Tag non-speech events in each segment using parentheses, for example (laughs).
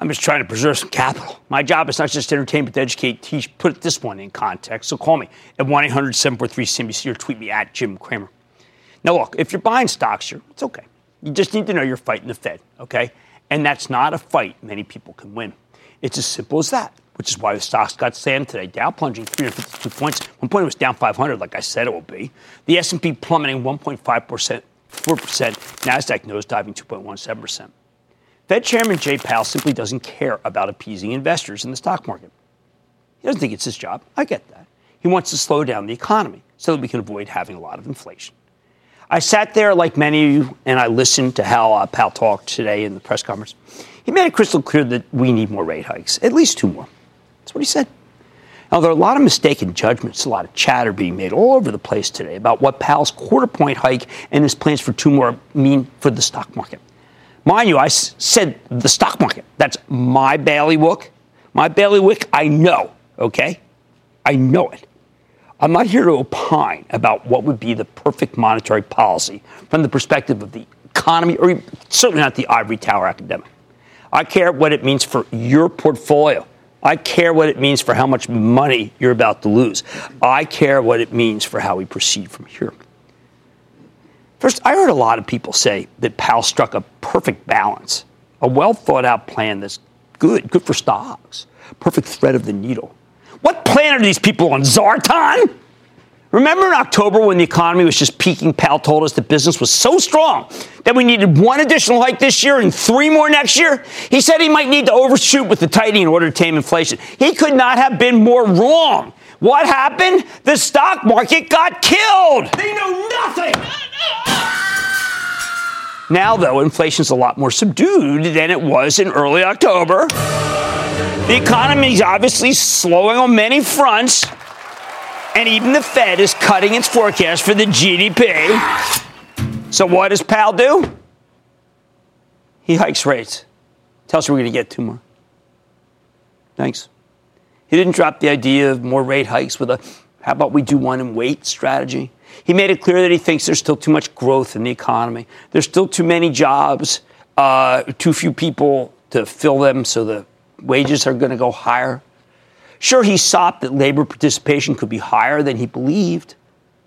I'm just trying to preserve some capital. My job is not just to entertain, but to educate, teach, put this one in context. So call me at 1 800 743 CNBC or tweet me at Jim Cramer. Now, look, if you're buying stocks here, it's okay. You just need to know you're fighting the Fed, okay? And that's not a fight many people can win. It's as simple as that, which is why the stocks got slammed today. Dow plunging 352 points. One point it was down 500, like I said it will be. The S&P plummeting 1.5 percent, 4 percent. Nasdaq nosediving 2.17 percent. Fed Chairman Jay Powell simply doesn't care about appeasing investors in the stock market. He doesn't think it's his job. I get that. He wants to slow down the economy so that we can avoid having a lot of inflation. I sat there, like many of you, and I listened to how uh, Powell talked today in the press conference. He made it crystal clear that we need more rate hikes, at least two more. That's what he said. Now, there are a lot of mistaken judgments, a lot of chatter being made all over the place today about what Powell's quarter point hike and his plans for two more mean for the stock market. Mind you, I said the stock market. That's my bailiwick. My bailiwick, I know, okay? I know it. I'm not here to opine about what would be the perfect monetary policy from the perspective of the economy, or certainly not the ivory tower academic. I care what it means for your portfolio. I care what it means for how much money you're about to lose. I care what it means for how we proceed from here. First, I heard a lot of people say that Powell struck a perfect balance, a well thought out plan that's good, good for stocks, perfect thread of the needle. What plan are these people on Zartan? Remember in October when the economy was just peaking, Powell told us that business was so strong that we needed one additional hike this year and three more next year? He said he might need to overshoot with the tightening in order to tame inflation. He could not have been more wrong. What happened? The stock market got killed. They know nothing. Now, though, inflation's a lot more subdued than it was in early October. The economy is obviously slowing on many fronts, and even the Fed is cutting its forecast for the GDP. So, what does Powell do? He hikes rates. Tell us we're going to get two more. Thanks. He didn't drop the idea of more rate hikes with a how about we do one and wait strategy. He made it clear that he thinks there's still too much growth in the economy. There's still too many jobs, uh, too few people to fill them, so the wages are going to go higher. Sure, he sopped that labor participation could be higher than he believed,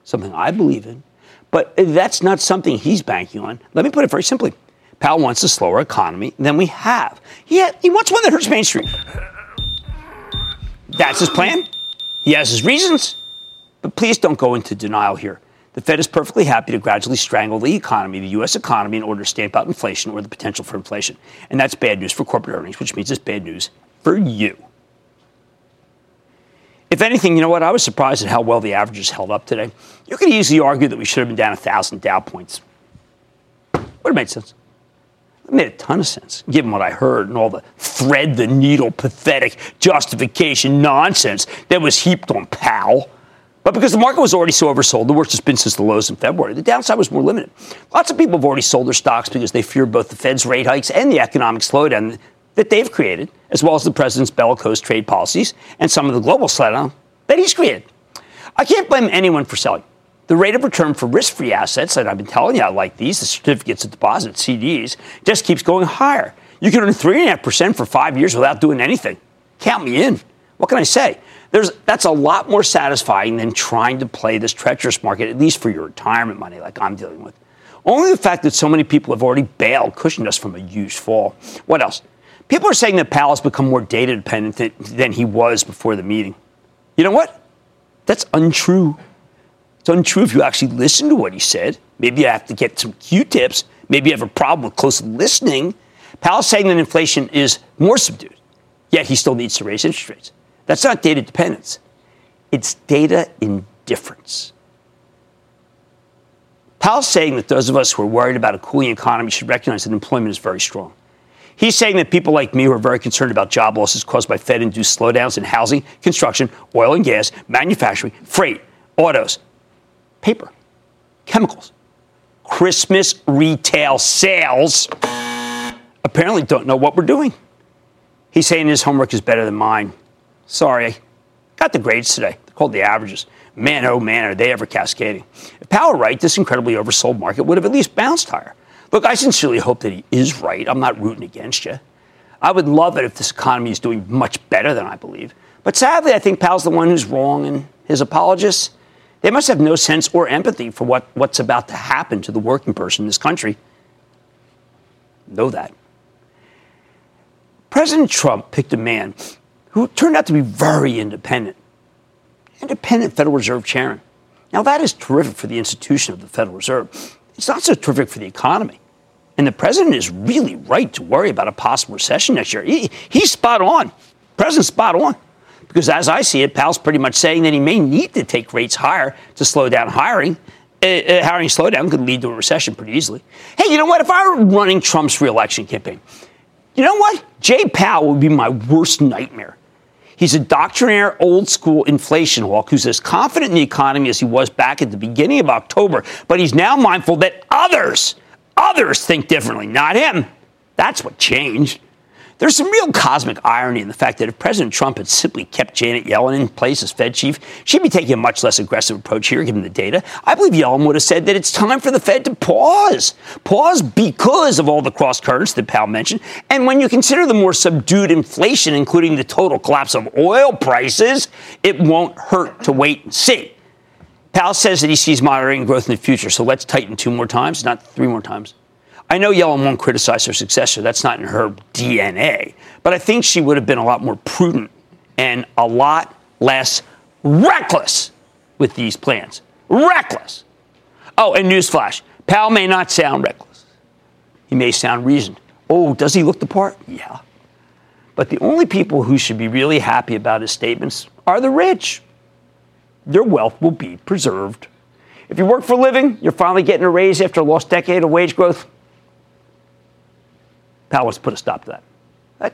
something I believe in, but that's not something he's banking on. Let me put it very simply. Powell wants a slower economy than we have. He, ha- he wants one that hurts Main Street. That's his plan. He has his reasons. But please don't go into denial here. The Fed is perfectly happy to gradually strangle the economy, the U.S. economy, in order to stamp out inflation or the potential for inflation. And that's bad news for corporate earnings, which means it's bad news for you. If anything, you know what? I was surprised at how well the averages held up today. You could easily argue that we should have been down 1,000 Dow points. Would have made sense. It made a ton of sense, given what I heard and all the thread the needle, pathetic justification nonsense that was heaped on Powell. But because the market was already so oversold, the worst it's been since the lows in February, the downside was more limited. Lots of people have already sold their stocks because they fear both the Fed's rate hikes and the economic slowdown that they've created, as well as the president's bellicose trade policies and some of the global slowdown that he's created. I can't blame anyone for selling. The rate of return for risk free assets, and I've been telling you I like these, the certificates of deposit, CDs, just keeps going higher. You can earn 3.5% for five years without doing anything. Count me in. What can I say? There's, that's a lot more satisfying than trying to play this treacherous market, at least for your retirement money, like I'm dealing with. Only the fact that so many people have already bailed cushioned us from a huge fall. What else? People are saying that Powell has become more data dependent than, than he was before the meeting. You know what? That's untrue. It's untrue if you actually listen to what he said. Maybe you have to get some Q-tips. Maybe you have a problem with close listening. Powell's saying that inflation is more subdued, yet he still needs to raise interest rates. That's not data dependence. It's data indifference. Powell's saying that those of us who are worried about a cooling economy should recognize that employment is very strong. He's saying that people like me who are very concerned about job losses caused by Fed induced slowdowns in housing, construction, oil and gas, manufacturing, freight, autos, paper, chemicals, Christmas retail sales apparently don't know what we're doing. He's saying his homework is better than mine. Sorry, got the grades today. They're called the averages. Man, oh man, are they ever cascading. If Powell right, this incredibly oversold market would have at least bounced higher. Look, I sincerely hope that he is right. I'm not rooting against you. I would love it if this economy is doing much better than I believe. But sadly, I think Powell's the one who's wrong, and his apologists, they must have no sense or empathy for what, what's about to happen to the working person in this country. Know that. President Trump picked a man who turned out to be very independent, independent Federal Reserve chairman. Now, that is terrific for the institution of the Federal Reserve. It's not so terrific for the economy. And the president is really right to worry about a possible recession next year. He, he's spot on. President's spot on. Because as I see it, Powell's pretty much saying that he may need to take rates higher to slow down hiring. Uh, uh, hiring slowdown could lead to a recession pretty easily. Hey, you know what? If I were running Trump's reelection campaign, you know what? Jay Powell would be my worst nightmare. He's a doctrinaire, old school inflation hawk who's as confident in the economy as he was back at the beginning of October, but he's now mindful that others, others think differently, not him. That's what changed. There's some real cosmic irony in the fact that if President Trump had simply kept Janet Yellen in place as Fed chief, she'd be taking a much less aggressive approach here, given the data. I believe Yellen would have said that it's time for the Fed to pause. Pause because of all the cross currents that Powell mentioned. And when you consider the more subdued inflation, including the total collapse of oil prices, it won't hurt to wait and see. Powell says that he sees moderating growth in the future, so let's tighten two more times, not three more times. I know Yellen won't criticize her successor. That's not in her DNA. But I think she would have been a lot more prudent and a lot less reckless with these plans. Reckless. Oh, and newsflash Powell may not sound reckless. He may sound reasoned. Oh, does he look the part? Yeah. But the only people who should be really happy about his statements are the rich. Their wealth will be preserved. If you work for a living, you're finally getting a raise after a lost decade of wage growth. Powell wants to put a stop to that. that.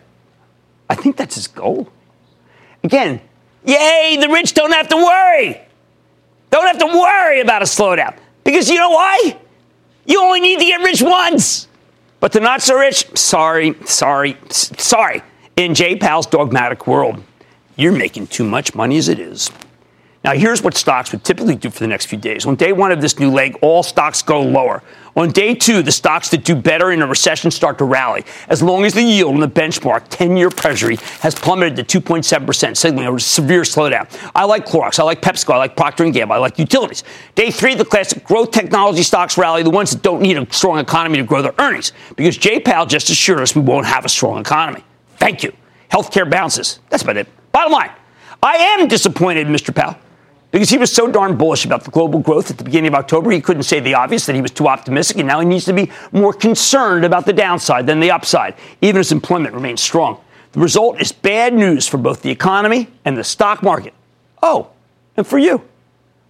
I think that's his goal. Again, yay, the rich don't have to worry. Don't have to worry about a slowdown. Because you know why? You only need to get rich once. But the not so rich, sorry, sorry, sorry. In Jay Powell's dogmatic world, you're making too much money as it is. Now, here's what stocks would typically do for the next few days. On day one of this new leg, all stocks go lower. On day two, the stocks that do better in a recession start to rally, as long as the yield on the benchmark 10 year Treasury has plummeted to 2.7%, signaling a severe slowdown. I like Clorox, I like PepsiCo, I like Procter & Gamble, I like utilities. Day three, the classic growth technology stocks rally, the ones that don't need a strong economy to grow their earnings, because Powell just assured us we won't have a strong economy. Thank you. Healthcare bounces. That's about it. Bottom line, I am disappointed, Mr. Powell because he was so darn bullish about the global growth at the beginning of October, he couldn't say the obvious that he was too optimistic, and now he needs to be more concerned about the downside than the upside, even as employment remains strong. The result is bad news for both the economy and the stock market. Oh, and for you.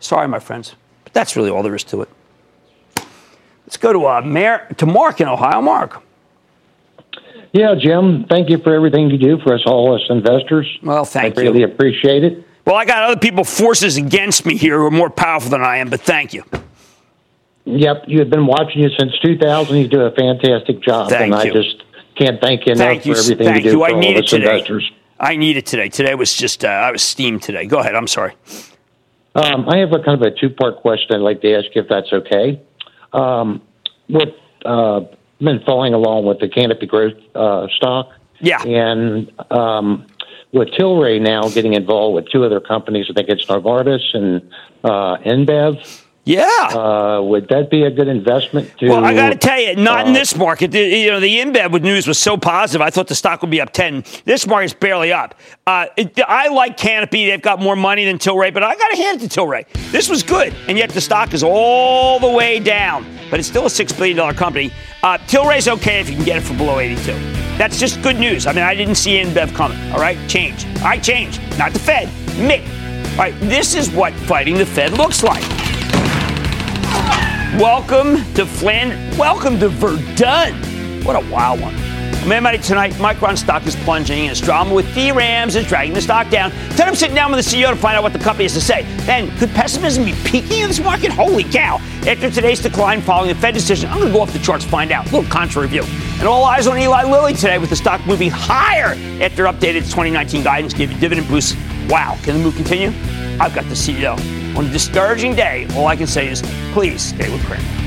Sorry, my friends, but that's really all there is to it. Let's go to uh, Mayor, to Mark in Ohio. Mark. Yeah, Jim, thank you for everything you do for us all as investors. Well, thank I you. I really appreciate it. Well, I got other people, forces against me here who are more powerful than I am, but thank you. Yep, you have been watching you since 2000. You do a fantastic job, Thank and you. I just can't thank you enough Thank you. for everything Thank you do you. for I all need of it today. investors. I need it today. Today was just, uh, I was steamed today. Go ahead. I'm sorry. Um, I have a kind of a two-part question I'd like to ask you, if that's okay. Um, with uh, been following along with the Canopy Growth uh, stock, Yeah. and um, with Tilray now getting involved with two other companies, I think it's Novartis and uh, InBev. Yeah. Uh, would that be a good investment? To, Well, I got to tell you, not in uh, this market. The, you know, the InBev with news was so positive. I thought the stock would be up ten. This market's barely up. Uh, it, I like Canopy. They've got more money than Tilray, but I got to hand it to Tilray. This was good, and yet the stock is all the way down. But it's still a six billion dollar company. Uh, Tilray's okay if you can get it for below eighty-two. That's just good news. I mean, I didn't see InBev coming. All right, change. I change, not the Fed. Me. All right, this is what fighting the Fed looks like. Welcome to Flanders. Welcome to Verdun. What a wild one. Money tonight, Micron stock is plunging, and its drama with DRAMs is dragging the stock down. Then I'm sitting down with the CEO to find out what the company has to say. Then, could pessimism be peaking in this market? Holy cow. After today's decline following the Fed decision, I'm going to go off the charts to find out. A little contra review. And all eyes on Eli Lilly today with the stock moving higher after updated 2019 guidance, gave a dividend boost. Wow, can the move continue? I've got the CEO. On a discouraging day, all I can say is please stay with Cramer.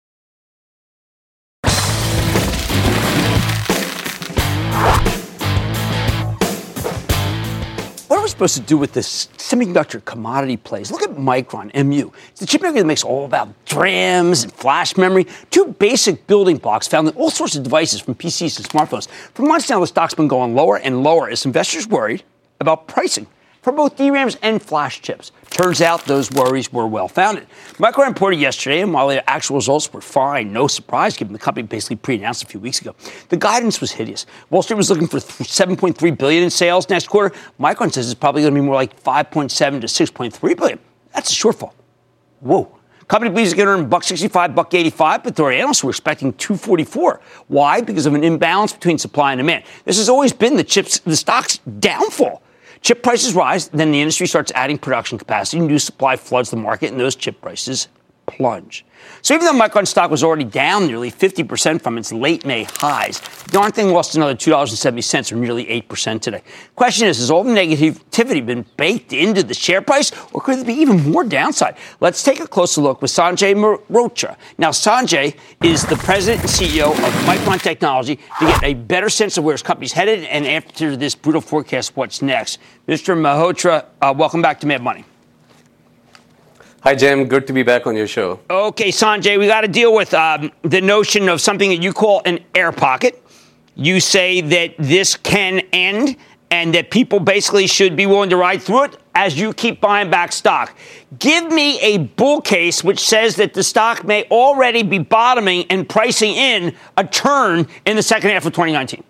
Are we supposed to do with this semiconductor commodity plays? Look at Micron, MU. It's the chip maker that makes all about DRAMs and flash memory, two basic building blocks found in all sorts of devices from PCs to smartphones. For months now, the stock's been going lower and lower as investors worried about pricing for both DRAMs and flash chips. Turns out those worries were well founded. Micron reported yesterday, and while the actual results were fine, no surprise given the company basically pre-announced a few weeks ago, the guidance was hideous. Wall Street was looking for 7.3 billion in sales next quarter. Micron says it's probably going to be more like 5.7 to 6.3 billion. That's a shortfall. Whoa. Company believes it's going to earn buck 65, buck 85, but their analysts were expecting 244. Why? Because of an imbalance between supply and demand. This has always been the chips, the stock's downfall. Chip prices rise, then the industry starts adding production capacity, new supply floods the market, and those chip prices plunge. So even though Micron stock was already down nearly 50% from its late May highs, darn thing lost another $2.70 or nearly 8% today. Question is, has all the negativity been baked into the share price or could there be even more downside? Let's take a closer look with Sanjay Mehrotra. Now, Sanjay is the president and CEO of Micron Technology to get a better sense of where his company's headed and after this brutal forecast, what's next. Mr. Mehrotra, uh, welcome back to Mad Money. Hi, Jim. Good to be back on your show. Okay, Sanjay, we got to deal with um, the notion of something that you call an air pocket. You say that this can end and that people basically should be willing to ride through it as you keep buying back stock. Give me a bull case which says that the stock may already be bottoming and pricing in a turn in the second half of 2019.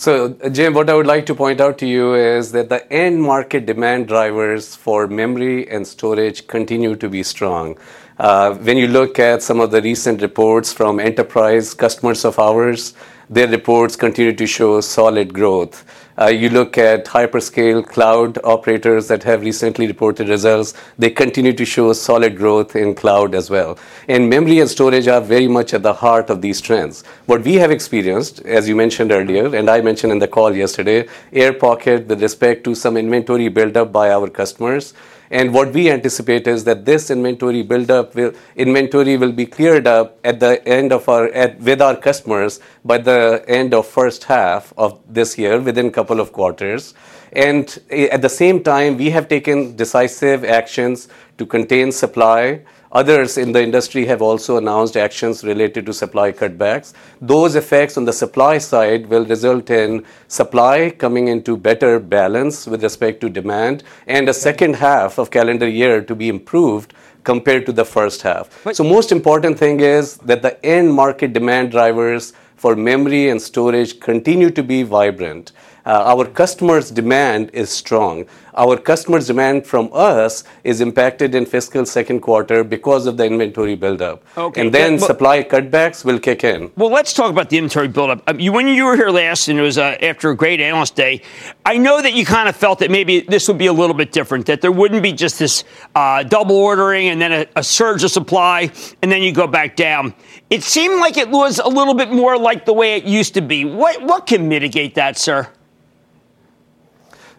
So, Jim, what I would like to point out to you is that the end market demand drivers for memory and storage continue to be strong. Uh, when you look at some of the recent reports from enterprise customers of ours, their reports continue to show solid growth. Uh, you look at hyperscale cloud operators that have recently reported results, they continue to show solid growth in cloud as well. And memory and storage are very much at the heart of these trends. What we have experienced, as you mentioned earlier, and I mentioned in the call yesterday, air pocket with respect to some inventory buildup by our customers. And what we anticipate is that this inventory buildup will inventory will be cleared up at the end of our at, with our customers by the end of first half of this year within couple of quarters. And eh, at the same time, we have taken decisive actions to contain supply Others in the industry have also announced actions related to supply cutbacks. Those effects on the supply side will result in supply coming into better balance with respect to demand and a second half of calendar year to be improved compared to the first half. So most important thing is that the end market demand drivers for memory and storage continue to be vibrant. Uh, our customers' demand is strong. Our customers' demand from us is impacted in fiscal second quarter because of the inventory buildup. Okay, and then supply cutbacks will kick in. Well, let's talk about the inventory buildup. Um, you, when you were here last, and it was uh, after a great analyst day, I know that you kind of felt that maybe this would be a little bit different, that there wouldn't be just this uh, double ordering and then a, a surge of supply, and then you go back down. It seemed like it was a little bit more like the way it used to be. What, what can mitigate that, sir?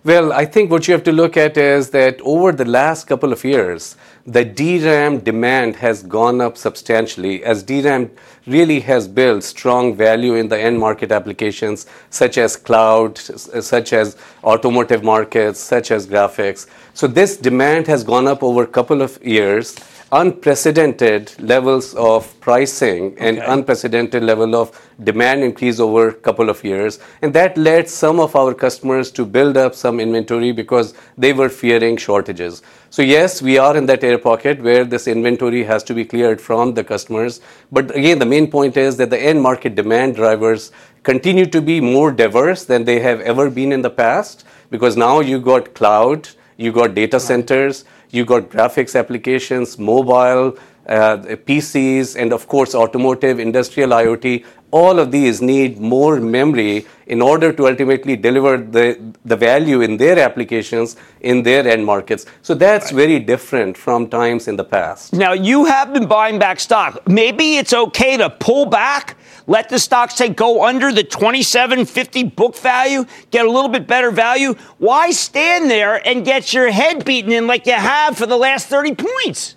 Well, I think what you have to look at is that over the last couple of years, the DRAM demand has gone up substantially as DRAM really has built strong value in the end market applications such as cloud, such as automotive markets, such as graphics. So this demand has gone up over a couple of years unprecedented levels of pricing okay. and unprecedented level of demand increase over a couple of years. And that led some of our customers to build up some inventory because they were fearing shortages. So yes we are in that air pocket where this inventory has to be cleared from the customers. But again the main point is that the end market demand drivers continue to be more diverse than they have ever been in the past because now you got cloud you got data centers you got graphics applications, mobile, uh, PCs, and of course, automotive, industrial IoT. All of these need more memory in order to ultimately deliver the, the value in their applications in their end markets. So that's right. very different from times in the past. Now, you have been buying back stock. Maybe it's okay to pull back let the stock say go under the 2750 book value, get a little bit better value. Why stand there and get your head beaten in like you have for the last 30 points?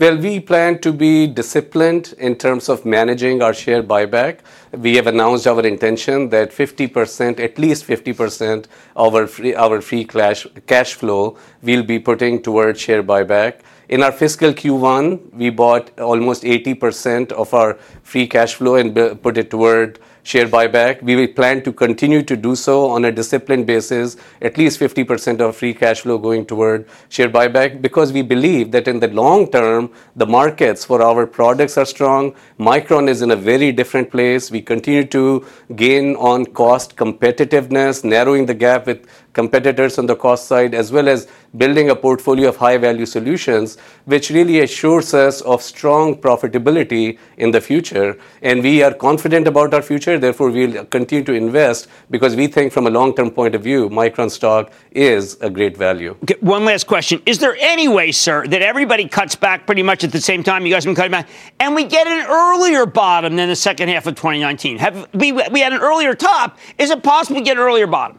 Well, we plan to be disciplined in terms of managing our share buyback. We have announced our intention that 50%, at least 50% of our free, our free cash, cash flow we'll be putting towards share buyback. In our fiscal Q1, we bought almost 80% of our free cash flow and put it toward share buyback. We plan to continue to do so on a disciplined basis, at least 50% of free cash flow going toward share buyback, because we believe that in the long term, the markets for our products are strong. Micron is in a very different place. We continue to gain on cost competitiveness, narrowing the gap with competitors on the cost side, as well as building a portfolio of high-value solutions, which really assures us of strong profitability in the future. And we are confident about our future. Therefore, we'll continue to invest because we think from a long-term point of view, Micron stock is a great value. Okay, one last question. Is there any way, sir, that everybody cuts back pretty much at the same time you guys have been cutting back, and we get an earlier bottom than the second half of 2019? Have we, we had an earlier top. Is it possible to get an earlier bottom?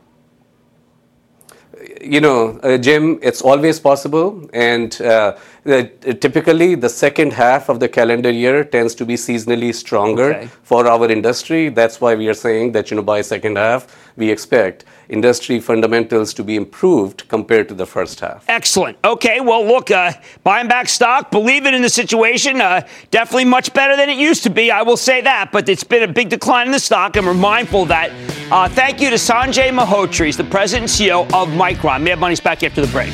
You know, uh, Jim, it's always possible. And uh, typically, the second half of the calendar year tends to be seasonally stronger okay. for our industry. That's why we are saying that, you know, by second half, we expect industry fundamentals to be improved compared to the first half. Excellent. Okay, well, look, uh, buying back stock, believe it in the situation, uh, definitely much better than it used to be. I will say that, but it's been a big decline in the stock, and we're mindful of that. Uh, thank you to Sanjay he's the president and CEO of Micron. Mad Money's back after the break.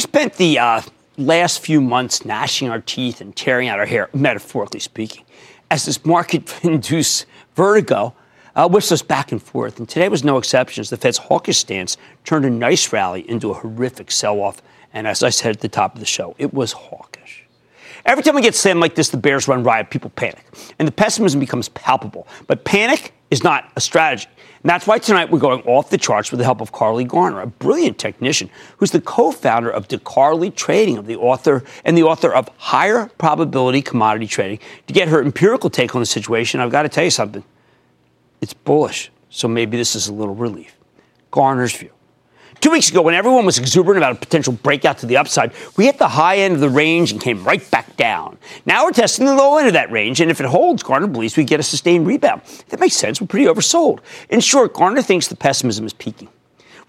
We spent the uh, last few months gnashing our teeth and tearing out our hair, metaphorically speaking, as this market (laughs) induced vertigo uh, whisked us back and forth. And today was no exception as the Fed's hawkish stance turned a nice rally into a horrific sell off. And as I said at the top of the show, it was hawkish. Every time we get slammed like this, the bears run riot, people panic. And the pessimism becomes palpable. But panic is not a strategy. And that's why tonight we're going off the charts with the help of Carley Garner, a brilliant technician who's the co-founder of DeCarley Trading, of the author and the author of Higher Probability Commodity Trading. To get her empirical take on the situation, I've got to tell you something. It's bullish, so maybe this is a little relief. Garner's view. Two weeks ago, when everyone was exuberant about a potential breakout to the upside, we hit the high end of the range and came right back down. Now we're testing the low end of that range, and if it holds, Garner believes we get a sustained rebound. That makes sense. We're pretty oversold. In short, Garner thinks the pessimism is peaking.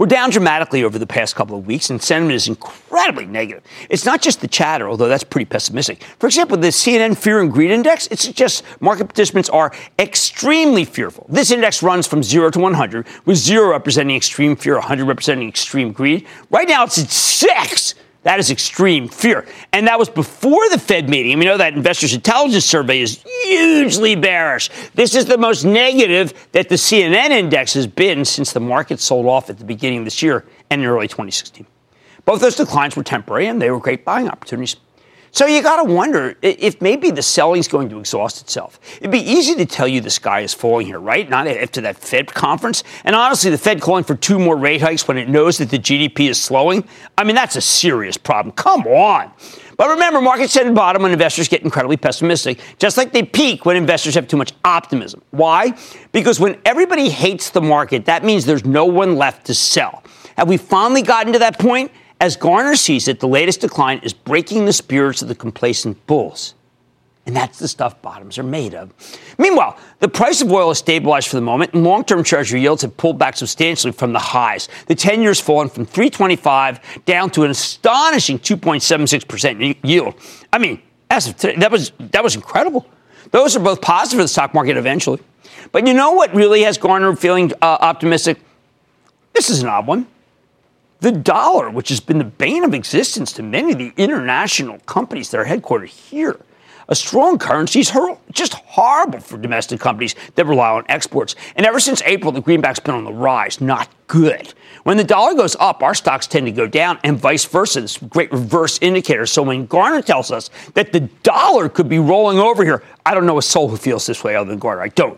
We're down dramatically over the past couple of weeks, and sentiment is incredibly negative. It's not just the chatter, although that's pretty pessimistic. For example, the CNN Fear and Greed Index, it suggests market participants are extremely fearful. This index runs from 0 to 100, with 0 representing extreme fear, 100 representing extreme greed. Right now, it's at 6. That is extreme fear. And that was before the Fed meeting. We know that investors' intelligence survey is hugely bearish. This is the most negative that the CNN index has been since the market sold off at the beginning of this year and in early 2016. Both those declines were temporary and they were great buying opportunities. So you got to wonder if maybe the selling's going to exhaust itself. It'd be easy to tell you the sky is falling here, right? Not after that Fed conference. And honestly, the Fed calling for two more rate hikes when it knows that the GDP is slowing. I mean, that's a serious problem. Come on. But remember, markets to bottom when investors get incredibly pessimistic, just like they peak when investors have too much optimism. Why? Because when everybody hates the market, that means there's no one left to sell. Have we finally gotten to that point? As Garner sees it, the latest decline is breaking the spirits of the complacent bulls. And that's the stuff bottoms are made of. Meanwhile, the price of oil has stabilized for the moment, and long term treasury yields have pulled back substantially from the highs. The 10 years fallen from 325 down to an astonishing 2.76% yield. I mean, as of today, that was, that was incredible. Those are both positive for the stock market eventually. But you know what really has Garner feeling uh, optimistic? This is an odd one. The dollar, which has been the bane of existence to many of the international companies that are headquartered here, a strong currency is just horrible for domestic companies that rely on exports. And ever since April, the greenback's been on the rise. Not good. When the dollar goes up, our stocks tend to go down, and vice versa. This great reverse indicator. So when Garner tells us that the dollar could be rolling over here, I don't know a soul who feels this way other than Garner. I don't.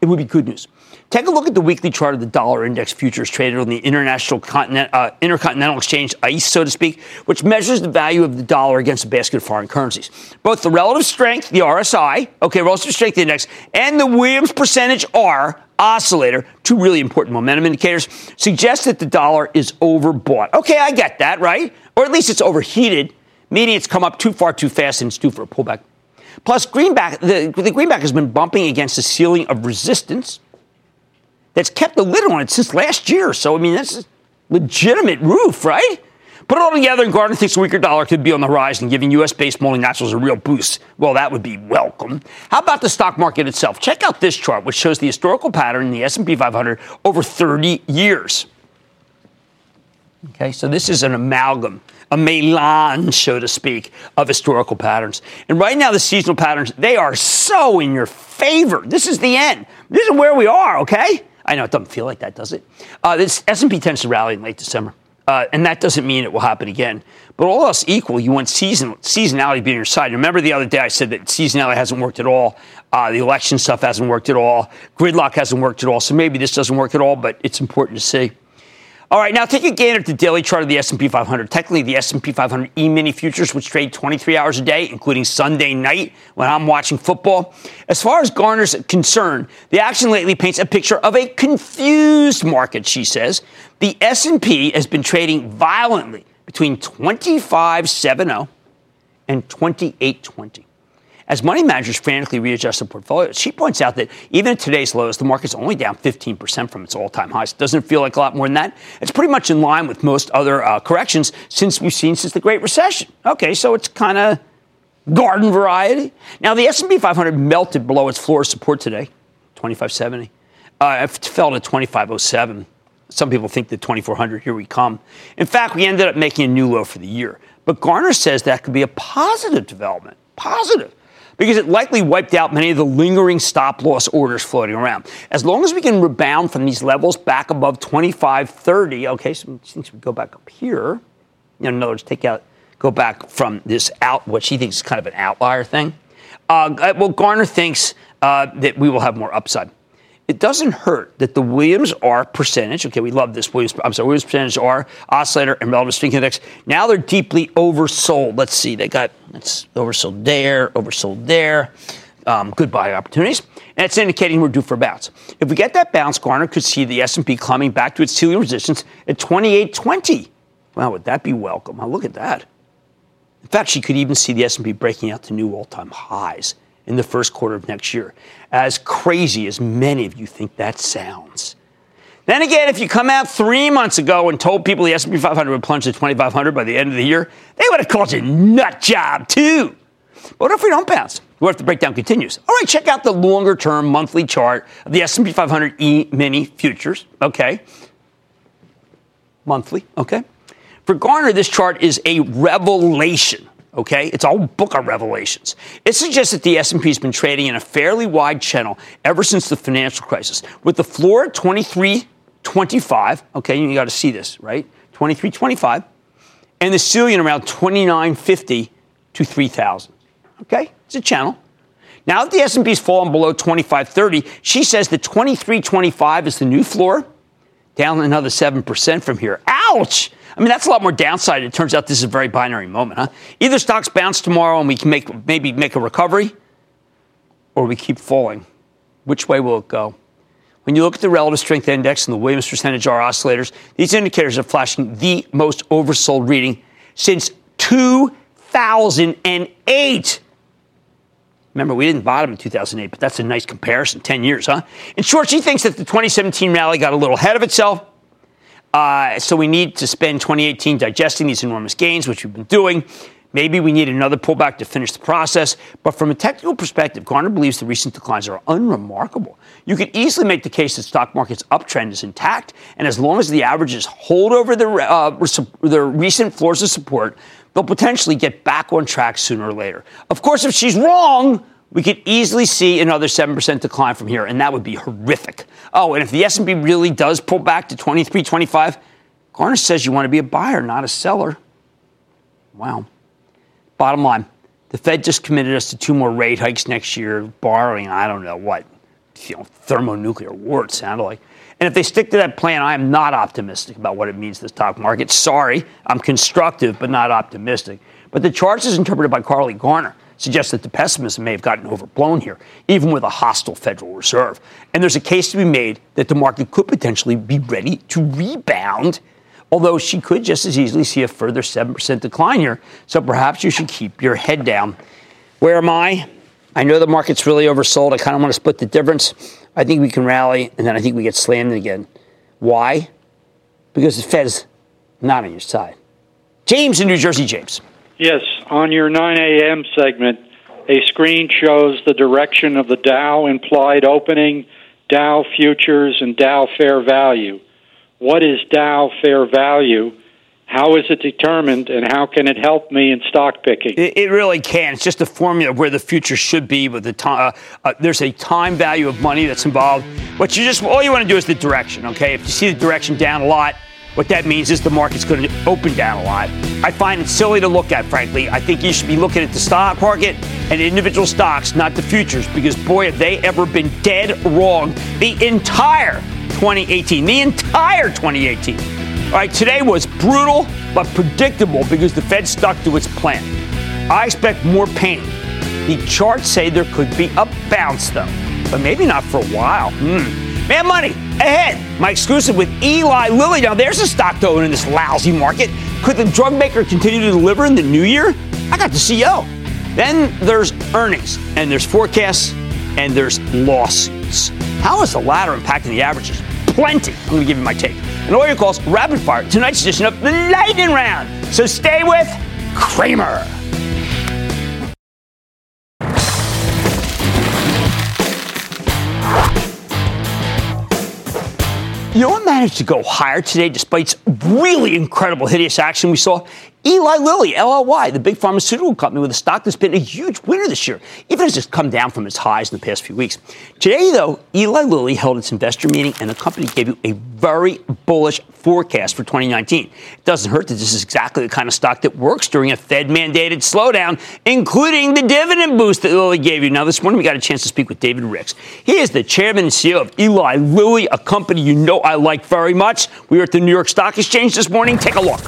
It would be good news. Take a look at the weekly chart of the dollar index futures traded on the international continent, uh, intercontinental exchange, ICE, so to speak, which measures the value of the dollar against a basket of foreign currencies. Both the relative strength, the RSI, okay, relative strength index, and the Williams percentage R oscillator, two really important momentum indicators, suggest that the dollar is overbought. Okay, I get that, right? Or at least it's overheated, meaning it's come up too far too fast and it's due for a pullback. Plus, greenback, the, the greenback has been bumping against the ceiling of resistance that's kept the lid on it since last year. So, I mean, that's a legitimate roof, right? Put it all together, and Garner thinks a weaker dollar could be on the and giving U.S. based multinationals a real boost. Well, that would be welcome. How about the stock market itself? Check out this chart, which shows the historical pattern in the S&P 500 over 30 years. Okay, so this is an amalgam, a melange, so to speak, of historical patterns. And right now, the seasonal patterns, they are so in your favor. This is the end. This is where we are, okay? I know it doesn't feel like that, does it? Uh, this S&P tends to rally in late December, uh, and that doesn't mean it will happen again. But all else equal, you want season, seasonality to be on your side. Remember the other day I said that seasonality hasn't worked at all. Uh, the election stuff hasn't worked at all. Gridlock hasn't worked at all. So maybe this doesn't work at all, but it's important to see. All right, now take a gander at the daily chart of the S&P 500. Technically, the S&P 500 E-mini futures, which trade 23 hours a day, including Sunday night when I'm watching football. As far as Garner's concerned, the action lately paints a picture of a confused market. She says the S&P has been trading violently between 25.70 and 28.20 as money managers frantically readjust their portfolios. She points out that even at today's lows, the market's only down 15% from its all time highs. It Doesn't feel like a lot more than that. It's pretty much in line with most other uh, corrections since we've seen since the Great Recession. Okay, so it's kind of garden variety. Now, the S&P 500 melted below its floor support today, 2570. Uh, it fell to 2507. Some people think the 2400, here we come. In fact, we ended up making a new low for the year. But Garner says that could be a positive development. Positive because it likely wiped out many of the lingering stop loss orders floating around. As long as we can rebound from these levels back above 2530, okay, so since we go back up here, you know, in other words, take out, go back from this out, what she thinks is kind of an outlier thing. Uh, well, Garner thinks uh, that we will have more upside it doesn't hurt that the Williams R percentage, okay, we love this Williams, I'm sorry, Williams percentage R, oscillator, and relative strength index. Now they're deeply oversold. Let's see, they got it's oversold there, oversold there. Um, good buy opportunities, and it's indicating we're due for a bounce. If we get that bounce, Garner could see the S&P climbing back to its ceiling resistance at 2820. Wow, would that be welcome? Well, look at that. In fact, she could even see the S&P breaking out to new all-time highs in the first quarter of next year. As crazy as many of you think that sounds. Then again, if you come out three months ago and told people the S&P 500 would plunge to 2,500 by the end of the year, they would have called you nut job too. But what if we don't bounce? What if the breakdown continues? All right, check out the longer-term monthly chart of the S&P 500 E-mini futures. Okay, monthly. Okay, for Garner, this chart is a revelation. Okay, it's all book of revelations. It suggests that the S&P has been trading in a fairly wide channel ever since the financial crisis, with the floor at 23.25. Okay, you got to see this, right? 23.25, and the ceiling around 29.50 to 3,000. Okay, it's a channel. Now that the S&P's fallen below 25.30, she says that 23.25 is the new floor, down another 7% from here. Ouch! I mean, that's a lot more downside. It turns out this is a very binary moment, huh? Either stocks bounce tomorrow and we can make maybe make a recovery, or we keep falling. Which way will it go? When you look at the relative strength index and the Williams percentage R oscillators, these indicators are flashing the most oversold reading since 2008. Remember, we didn't bottom in 2008, but that's a nice comparison. 10 years, huh? In short, she thinks that the 2017 rally got a little ahead of itself uh, so we need to spend 2018 digesting these enormous gains, which we've been doing. Maybe we need another pullback to finish the process, but from a technical perspective, Garner believes the recent declines are unremarkable. You could easily make the case that stock market's uptrend is intact, and as long as the averages hold over the, uh, the recent floors of support, they'll potentially get back on track sooner or later. Of course, if she's wrong, we could easily see another 7% decline from here, and that would be horrific. Oh, and if the S&P really does pull back to 23.25, Garner says you want to be a buyer, not a seller. Wow. Bottom line, the Fed just committed us to two more rate hikes next year, borrowing, I don't know what, you know, thermonuclear war, it sounded like. And if they stick to that plan, I am not optimistic about what it means to the stock market. Sorry, I'm constructive, but not optimistic. But the charts, is interpreted by Carley Garner, suggests that the pessimism may have gotten overblown here, even with a hostile Federal Reserve. And there's a case to be made that the market could potentially be ready to rebound although she could just as easily see a further 7% decline here. So perhaps you should keep your head down. Where am I? I know the market's really oversold. I kind of want to split the difference. I think we can rally, and then I think we get slammed again. Why? Because the Fed's not on your side. James in New Jersey, James. Yes, on your 9 a.m. segment, a screen shows the direction of the Dow implied opening, Dow futures, and Dow fair value what is Dow fair value? How is it determined, and how can it help me in stock picking? It, it really can. It's just a formula where the future should be. With the time, uh, uh, there's a time value of money that's involved. What you just all you want to do is the direction. Okay, if you see the direction down a lot, what that means is the market's going to open down a lot. I find it silly to look at, frankly. I think you should be looking at the stock market and individual stocks, not the futures, because boy, have they ever been dead wrong the entire 2018, the entire 2018. All right, today was brutal but predictable because the Fed stuck to its plan. I expect more pain. The charts say there could be a bounce, though, but maybe not for a while. Hmm. Mad Money ahead. My exclusive with Eli Lilly. Now, there's a stock to own in this lousy market. Could the drug maker continue to deliver in the new year? I got the CEO. Then there's earnings, and there's forecasts, and there's lawsuits. How is the latter impacting the averages? Plenty. I'm going to give you my take. And all your calls, rapid fire, tonight's edition of the Lightning Round. So stay with Cramer. What managed to go higher today despite really incredible hideous action we saw? Eli Lilly, LLY, the big pharmaceutical company with a stock that's been a huge winner this year, even as it's come down from its highs in the past few weeks. Today, though, Eli Lilly held its investor meeting and the company gave you a very bullish forecast for 2019. It doesn't hurt that this is exactly the kind of stock that works during a Fed mandated slowdown, including the dividend boost that Lilly gave you. Now, this morning we got a chance to speak with David Ricks. He is the chairman and CEO of Eli Lilly, a company you know I like very much. We were at the New York Stock Exchange this morning. Take a look.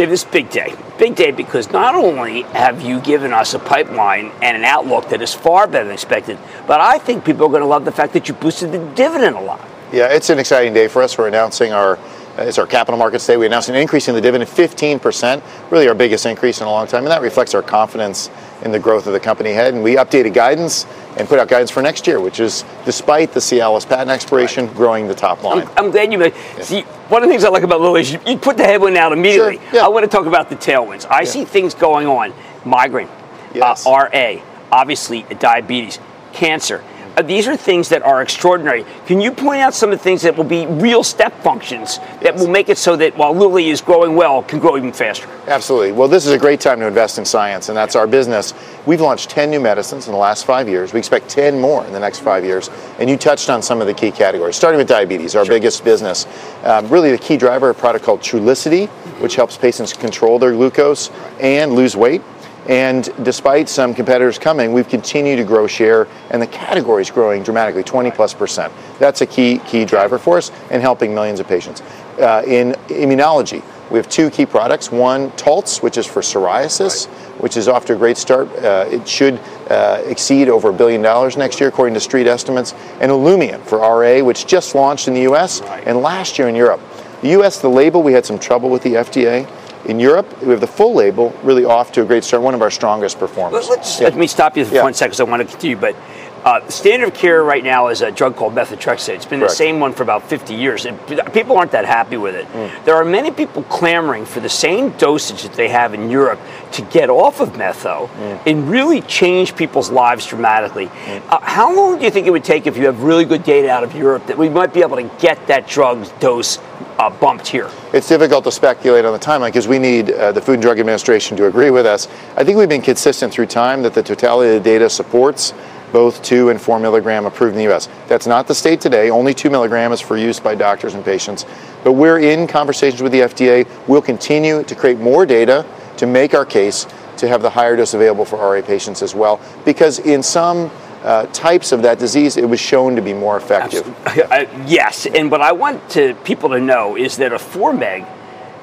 This big day. Big day because not only have you given us a pipeline and an outlook that is far better than expected, but I think people are going to love the fact that you boosted the dividend a lot. Yeah, it's an exciting day for us. We're announcing our it's our capital markets day. We announced an increase in the dividend 15%, really our biggest increase in a long time, and that reflects our confidence in the growth of the company ahead. And we updated guidance and put out guidance for next year, which is despite the Cialis patent expiration, right. growing the top line. I'm, I'm glad you made. Yeah. See, one of the things I like about Lilly is you, you put the headwind out immediately. Sure. Yeah. I want to talk about the tailwinds. I yeah. see things going on: migraine, yes. uh, RA, obviously diabetes, cancer. Uh, these are things that are extraordinary. Can you point out some of the things that will be real step functions that will make it so that while Lilly is growing well, can grow even faster? Absolutely. Well, this is a great time to invest in science, and that's our business. We've launched 10 new medicines in the last five years. We expect 10 more in the next five years. And you touched on some of the key categories, starting with diabetes, our sure. biggest business. Um, really, the key driver, a product called Trulicity, which helps patients control their glucose and lose weight. And despite some competitors coming, we've continued to grow share, and the category is growing dramatically, 20 plus percent. That's a key key driver for us in helping millions of patients. Uh, in immunology, we have two key products. One, Taltz, which is for psoriasis, which is off to a great start. Uh, it should uh, exceed over a billion dollars next year, according to street estimates. And Olumiant for RA, which just launched in the U.S. and last year in Europe. The U.S., the label, we had some trouble with the FDA. In Europe, we have the full label really off to a great start, one of our strongest performers. Let's, yeah. Let me stop you for yeah. one second because I want to continue. But Uh, standard of care right now is a drug called methotrexate. It's been Correct. the same one for about 50 years, and people aren't that happy with it. Mm. There are many people clamoring for the same dosage that they have in Europe to get off of metho Mm. and really change people's lives dramatically. Uh, how long do you think it would take if you have really good data out of Europe that we might be able to get that drug dose uh, bumped here? It's difficult to speculate on the timeline because we need uh, the Food and Drug Administration to agree with us. I think we've been consistent through time that the totality of the data supports both 2 and 4 milligram approved in the US. That's not the state today. Only 2 milligram is for use by doctors and patients. But we're in conversations with the FDA. We'll continue to create more data to make our case to have the higher dose available for RA patients as well. Because in some uh, types of that disease, it was shown to be more effective. Uh, yes, and what I want to people to know is that a 4 meg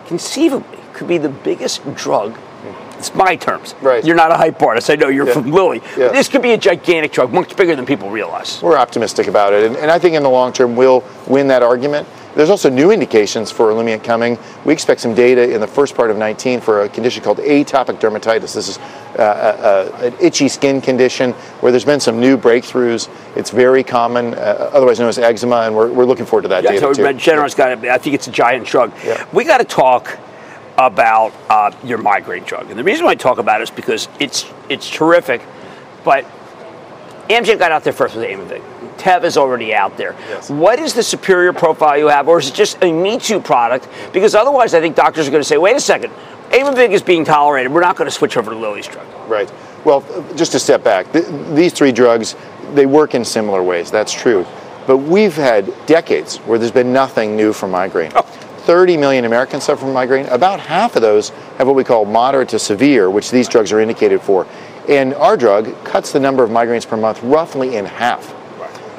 conceivably could be the biggest drug. It's my terms. Right. You're not a hype artist. I know you're Yeah. from Lilly. Yeah. This could be a gigantic drug, much bigger than people realize. We're optimistic about it, and, and I think in the long term we'll win that argument. There's also new indications for Olumiant coming. We expect some data in the first part of 19 for a condition called atopic dermatitis. This is uh, uh, uh, an itchy skin condition where there's been some new breakthroughs. It's very common, uh, otherwise known as eczema, and we're, we're looking forward to that Yeah, data so too. Regeneron's got it. I think it's a giant drug. We got to talk about uh, your migraine drug, and the reason why I talk about it is because it's it's terrific, but Amgen got out there first with Aimovig. Teva's already out there. What is the superior profile you have, or is it just a Me Too product? Because otherwise, I think doctors are going to say, "Wait a second, Aimovig is being tolerated. We're not going to switch over to Lilly's drug." Right. Well, just to step back, th- these three drugs, they work in similar ways. That's true. But we've had decades where there's been nothing new for migraine. 30 million Americans suffer from migraine. About half of those have what we call moderate to severe, which these drugs are indicated for. And our drug cuts the number of migraines per month roughly in half.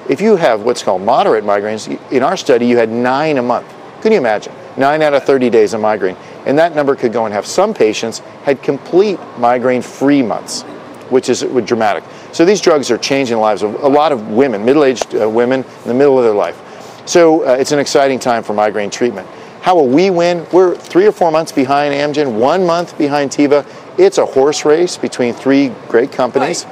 If you have what's called moderate migraines, in our study you had nine a month. Can you imagine? Nine out of 30 days of migraine. And that number could go and have some patients had complete migraine free months, which is dramatic. So these drugs are changing the lives of a lot of women, middle aged uh, women in the middle of their life. So uh, it's an exciting time for migraine treatment. How will we win? We're three or four months behind Amgen, one month behind Teva. It's a horse race between three great companies.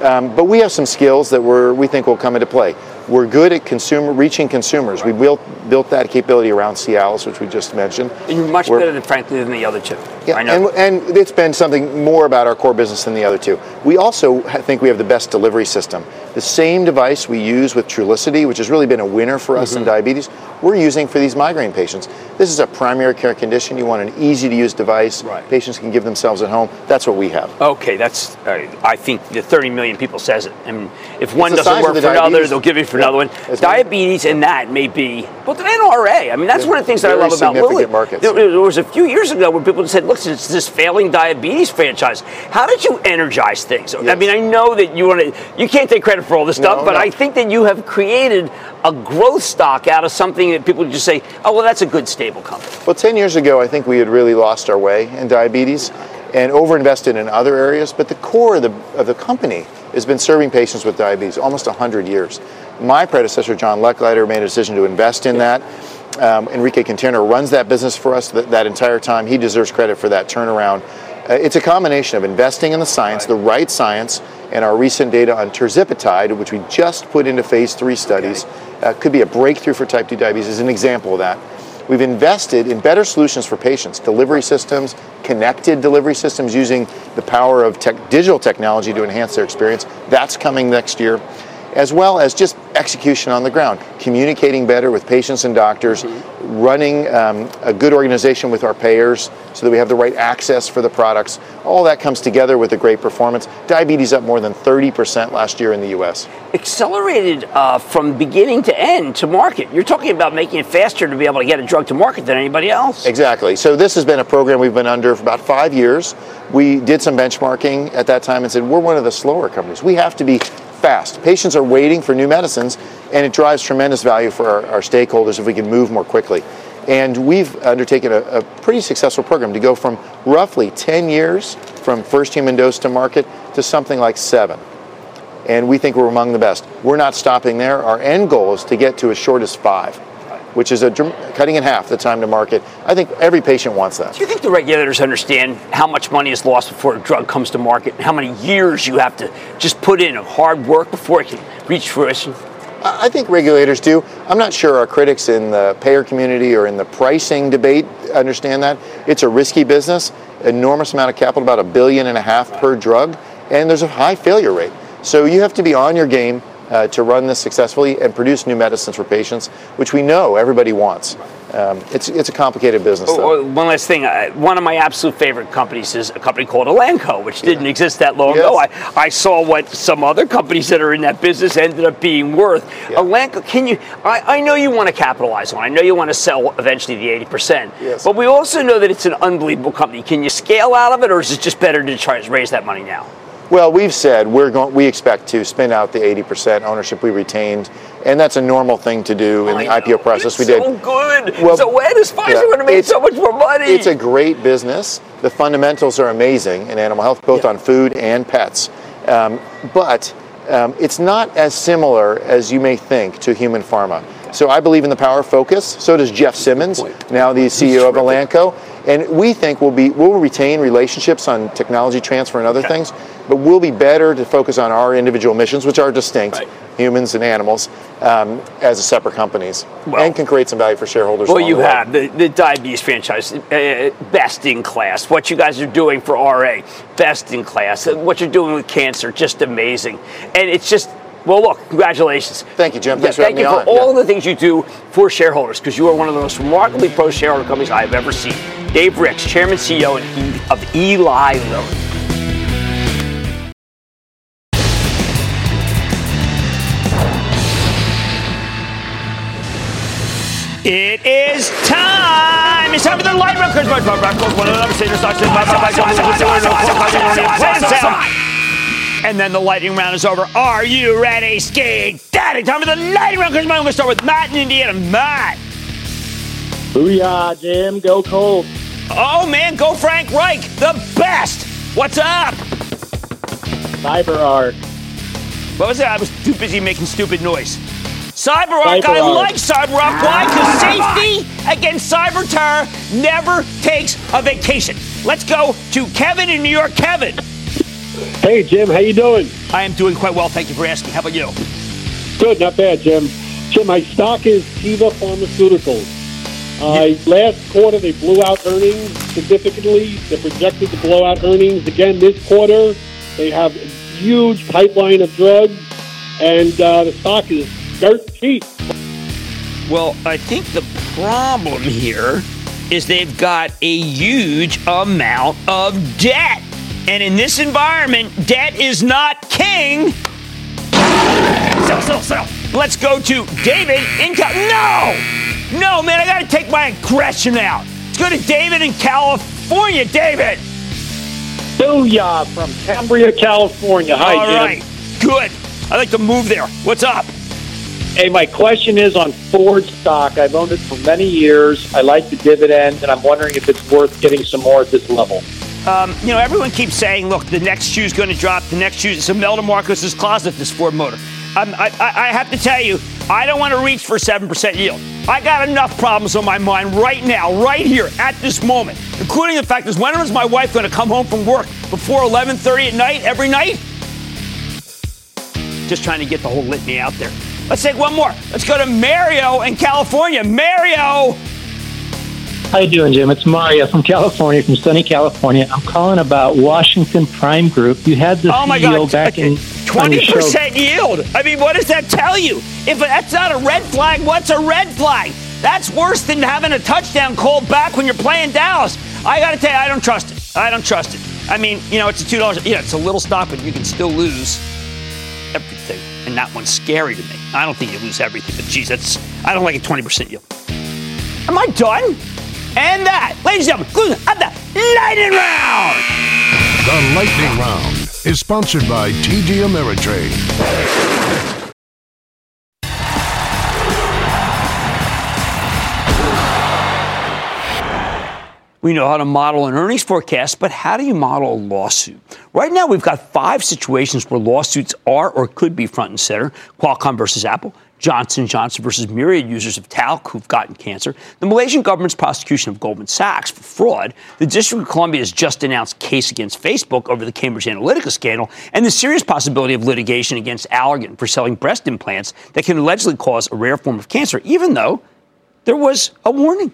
Um, but we have some skills that we're, we think will come into play. We're good at consumer reaching consumers. We built built that capability around Cialis, which we just mentioned. And you're much We're- better than, frankly, than the other two. yeah, I know. and, and it's been something more about our core business than the other two. We also think we have the best delivery system. The same device we use with Trulicity, which has really been a winner for us in Mm-hmm. diabetes, we're using for these migraine patients. This is a primary care condition. You want an easy to use device. Patients can give themselves at home. That's what we have. Okay, that's. Uh, I think the 30 million people says it. And if one doesn't work for another, they'll give it for Yeah. another one. It's Diabetes and that may be, but an NRA. I mean, that's Yeah. one of the things that I love about Lilly. markets. There, there was a few years ago where people said, "Look, it's this failing diabetes franchise. How did you energize things?" I mean, I know that you want to. You can't take credit for all this stuff, No, but no. I think that you have created a growth stock out of something that people just say, "Oh, well, that's a good stable company." Well, 10 years ago, I think we had really lost our way in diabetes and overinvested in other areas, but the core of the, of the company has been serving patients with diabetes almost 100 years. My predecessor, John Lechleiter, made a decision to invest in that. Um, Enrique Conterno runs that business for us that, that entire time. He deserves credit for that turnaround. Uh, it's a combination of investing in the science, the right science, and our recent data on tirzepatide, which we just put into phase three studies, uh, could be a breakthrough for type 2 diabetes, is an example of that. We've invested in better solutions for patients, delivery systems, connected delivery systems using the power of tech, digital technology to enhance their experience. That's coming next year, as well as just execution on the ground, communicating better with patients and doctors, running um, a good organization with our payers so that we have the right access for the products. All that comes together with a great performance. Diabetes up more than 30% last year in the US. accelerated uh, from beginning to end to market. You're talking about making it faster to be able to get a drug to market than anybody else. Exactly. So this has been a program we've been under for about five years. We did some benchmarking at that time and said we're one of the slower companies. We have to be fast. Patients are waiting for new medicines, and it drives tremendous value for our, our stakeholders if we can move more quickly. And we've undertaken a, a pretty successful program to go from roughly 10 years from first human dose to market to something like seven. And we think we're among the best. We're not stopping there. Our end goal is to get to as short as five. Which is a cutting in half the time to market. I think every patient wants that. Do you think the regulators understand how much money is lost before a drug comes to market, and how many years you have to just put in of hard work before it can reach fruition? I think regulators do. I'm not sure our critics in the payer community or in the pricing debate understand that. It's a risky business, enormous amount of capital, about a billion and a half per drug, and there's a high failure rate. So you have to be on your game uh, to run this successfully and produce new medicines for patients, which we know everybody wants. Um, it's it's a complicated business. Oh, oh, one last thing. Uh, one of my absolute favorite companies is a company called Elanco, which didn't exist that long Yes. ago. I, I saw what some other companies that are in that business ended up being worth. Elanco, can you? I, I know you want to capitalize on. I know you want to sell eventually the eighty percent. Yes. But we also know that it's an unbelievable company. Can you scale out of it, or is it just better to try to raise that money now? Well, we've said we're going. We expect to spin out the 80% ownership we retained, and that's a normal thing to do in the IPO process. we did. So good. Well, so when is Pfizer yeah, going to make so much more money? It's a great business. The fundamentals are amazing in animal health, both on food and pets. Um, but um, it's not as similar as you may think to human pharma. So I believe in the power of focus. So does Jeff Simmons, now the CEO of Elanco. And we think we'll be we'll retain relationships on technology transfer and other things, but we'll be better to focus on our individual missions, which are distinct, humans and animals, um, as separate companies, and can create some value for shareholders. Well, you the have the, the diabetes franchise, uh, best in class. What you guys are doing for RA, best in class. Uh, What you're doing with cancer, just amazing. And it's just, well, look, congratulations. Thank you, Jim. Yeah, Thanks for thank having you me for on. all the things you do for shareholders, because you are one of the most remarkably pro shareholder companies I have ever seen. Dave Ricks, Chairman, CEO and E- of Eli Lilly. It is time. It's time for the light round. One of the other senior stocks. And then the lightning round is over. Are you ready, Ski Daddy? Time for the lightning round. Because I'm going to start with Matt in Indiana. Matt. Booyah, Jim. Go cold. Oh, man. Go Frank Reich. The best. What's up? CyberArk. What was it? I was too busy making stupid noise. Cyber CyberArk, I CyberArk. like CyberArk. Why? Because safety against cyber terror never takes a vacation. Let's go to Kevin in New York. Kevin. Hey, Jim. How you doing? I am doing quite well. Thank you for asking. How about you? Good, not bad, Jim. Jim, my stock is Teva Pharmaceuticals. Uh, Last quarter, they blew out earnings significantly. They're projected to blow out earnings again this quarter. They have a huge pipeline of drugs, and uh, the stock is dirt cheap. Well, I think the problem here is they've got a huge amount of debt. And in this environment, debt is not king. Sell, sell, sell. Let's go to David in Cal- No! No, man, I gotta take my aggression out. Let's go to David in California. David. Booyah from Cambria, California. Hi, All Jim. right. Good. I like to move there. What's up? Hey, my question is on Ford stock. I've owned it for many years. I like the dividend, and I'm wondering if it's worth getting some more at this level. Um, you know, everyone keeps saying, look, the next shoe's going to drop. The next shoe. It's Imelda Marcos's closet, this Ford motor. Um, I, I, I have to tell you, I don't want to reach for 7% yield. I got enough problems on my mind right now, right here, at this moment, including the fact is when is my wife going to come home from work before 11.30 at night, every night? Just trying to get the whole litany out there. Let's take one more. Let's go to Mario in California. Mario! How you doing, Jim? It's Mario from California, from sunny California. I'm calling about Washington Prime Group. You had the Oh my CEO God! back in twenty percent yield. I mean, what does that tell you? If that's not a red flag, what's a red flag? That's worse than having a touchdown called back when you're playing Dallas. I got to tell you, I don't trust it. I don't trust it. I mean, you know, it's a two dollars. Yeah, it's a little stock, but you can still lose everything, and that one's scary to me. I don't think you lose everything, but geez, that's I don't like a twenty percent yield. Am I done? And that, ladies and gentlemen, conclusion of the lightning round. The Lightning Round is sponsored by TD Ameritrade. We know how to model an earnings forecast, but how do you model a lawsuit? Right now, we've got five situations where lawsuits are or could be front and center Qualcomm versus Apple, Johnson Johnson versus myriad users of talc who've gotten cancer, the Malaysian government's prosecution of Goldman Sachs for fraud, the District of Columbia has just announced case against Facebook over the Cambridge Analytica scandal, and the serious possibility of litigation against Allergan for selling breast implants that can allegedly cause a rare form of cancer, even though there was a warning.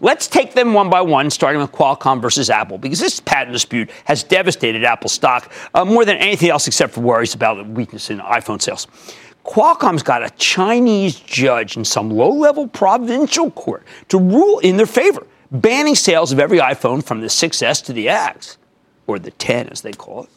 Let's take them one by one, starting with Qualcomm versus Apple, because this patent dispute has devastated Apple stock uh, more than anything else except for worries about the weakness in iPhone sales. Qualcomm's got a Chinese judge in some low level provincial court to rule in their favor, banning sales of every iPhone from the 6S to the X, or the 10 as they call it.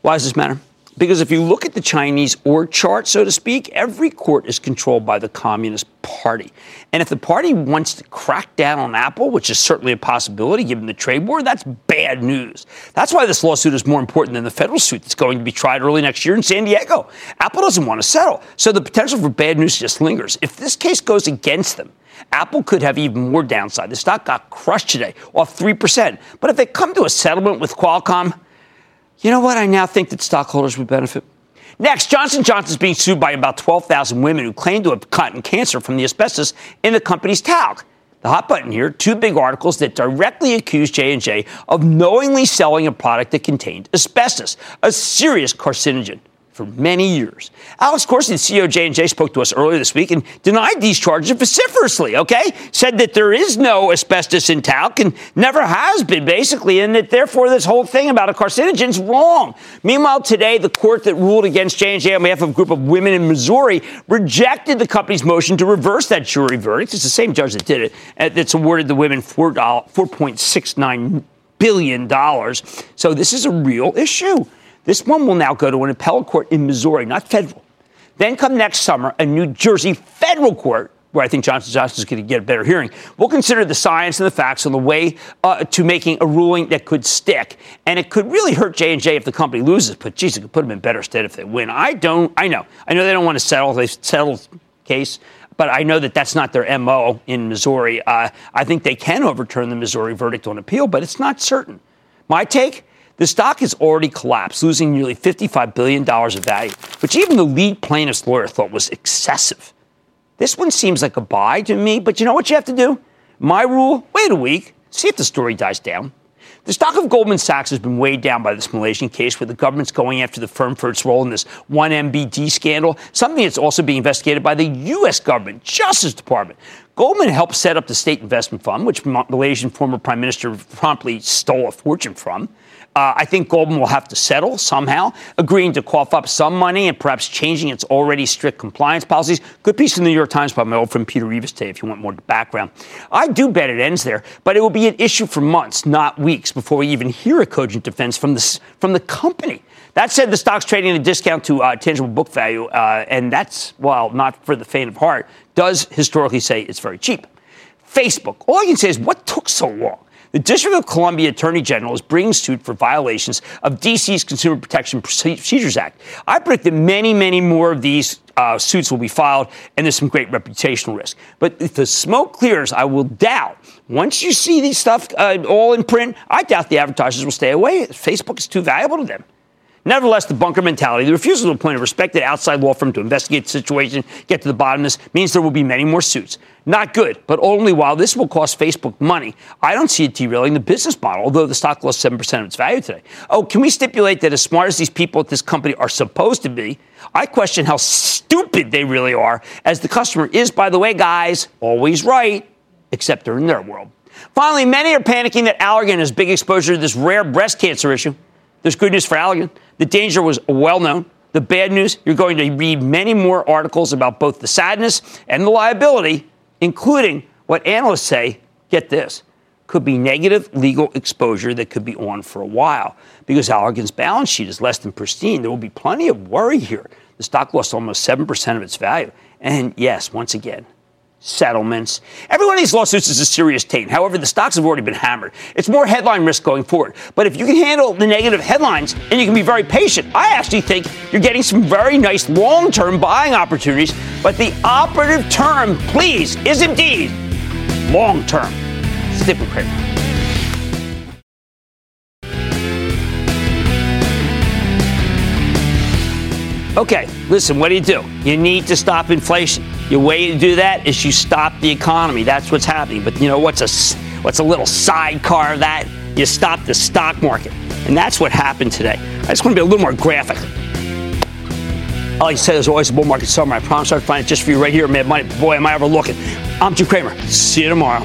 Why does this matter? Because if you look at the Chinese org chart, so to speak, every court is controlled by the Communist Party. And if the party wants to crack down on Apple, which is certainly a possibility given the trade war, that's bad news. That's why this lawsuit is more important than the federal suit that's going to be tried early next year in San Diego. Apple doesn't want to settle. So the potential for bad news just lingers. If this case goes against them, Apple could have even more downside. The stock got crushed today, off 3%. But if they come to a settlement with Qualcomm, you know what? I now think that stockholders would benefit. Next, Johnson Johnson is being sued by about 12,000 women who claim to have gotten cancer from the asbestos in the company's talc. The hot button here, two big articles that directly accuse J&J of knowingly selling a product that contained asbestos, a serious carcinogen for many years. Alex Gorsky, the CEO of J&J, spoke to us earlier this week and denied these charges vociferously, okay? Said that there is no asbestos in talc and never has been, basically, and that therefore this whole thing about a carcinogen is wrong. Meanwhile, today, the court that ruled against J&J on behalf of a group of women in Missouri rejected the company's motion to reverse that jury verdict. It's the same judge that did it, uh, that's awarded the women $4.69 billion. So this is a real issue. This one will now go to an appellate court in Missouri, not federal. Then come next summer, a New Jersey federal court where I think Johnson Johnson is going to get a better hearing. We'll consider the science and the facts on the way uh, to making a ruling that could stick, and it could really hurt J and J if the company loses. But geez, it could put them in better stead if they win. I don't. I know. I know they don't want to settle. They settled case. But I know that that's not their MO in Missouri. Uh, I think they can overturn the Missouri verdict on appeal, but it's not certain. My take the stock has already collapsed, losing nearly $55 billion of value, which even the lead plaintiff's lawyer thought was excessive. This one seems like a buy to me, but you know what you have to do? My rule wait a week, see if the story dies down. The stock of Goldman Sachs has been weighed down by this Malaysian case where the government's going after the firm for its role in this 1MDB scandal, something that's also being investigated by the U.S. government, Justice Department. Goldman helped set up the State Investment Fund, which Malaysian former Prime Minister promptly stole a fortune from. Uh, I think Goldman will have to settle somehow, agreeing to cough up some money and perhaps changing its already strict compliance policies. Good piece in the New York Times by my old friend Peter Eavis today, if you want more background. I do bet it ends there, but it will be an issue for months, not weeks, before we even hear a cogent defense from the, from the company. That said, the stock's trading at a discount to uh, tangible book value, uh, and that's, well, not for the faint of heart, does historically say it's very cheap. Facebook, all you can say is what took so long? The District of Columbia Attorney General is bringing suit for violations of DC's Consumer Protection Procedures Act. I predict that many, many more of these uh, suits will be filed, and there's some great reputational risk. But if the smoke clears, I will doubt. Once you see these stuff uh, all in print, I doubt the advertisers will stay away. Facebook is too valuable to them. Nevertheless, the bunker mentality, the refusal to appoint a respected outside law firm to investigate the situation, get to the bottom of this, means there will be many more suits. Not good, but only while this will cost Facebook money, I don't see it derailing the business model, although the stock lost 7% of its value today. Oh, can we stipulate that as smart as these people at this company are supposed to be, I question how stupid they really are, as the customer is, by the way, guys, always right, except they're in their world. Finally, many are panicking that Allergan has big exposure to this rare breast cancer issue. There's good news for Allergan. The danger was well known. The bad news, you're going to read many more articles about both the sadness and the liability, including what analysts say, get this, could be negative legal exposure that could be on for a while. Because Allergan's balance sheet is less than pristine, there will be plenty of worry here. The stock lost almost 7% of its value. And yes, once again, settlements. Every one of these lawsuits is a serious taint. However, the stocks have already been hammered. It's more headline risk going forward. But if you can handle the negative headlines and you can be very patient, I actually think you're getting some very nice long term buying opportunities. But the operative term, please, is indeed long term. Stick with Cramer. Okay, listen, what do you do? You need to stop inflation. Your way to do that is you stop the economy. That's what's happening. But you know what's a what's a little sidecar of that? You stop the stock market. And that's what happened today. I just want to be a little more graphic. I like to say there's always a bull market somewhere. I promise I'll find it just for you right here, Mad Money. Boy, am I ever looking. I'm Jim Cramer. See you tomorrow.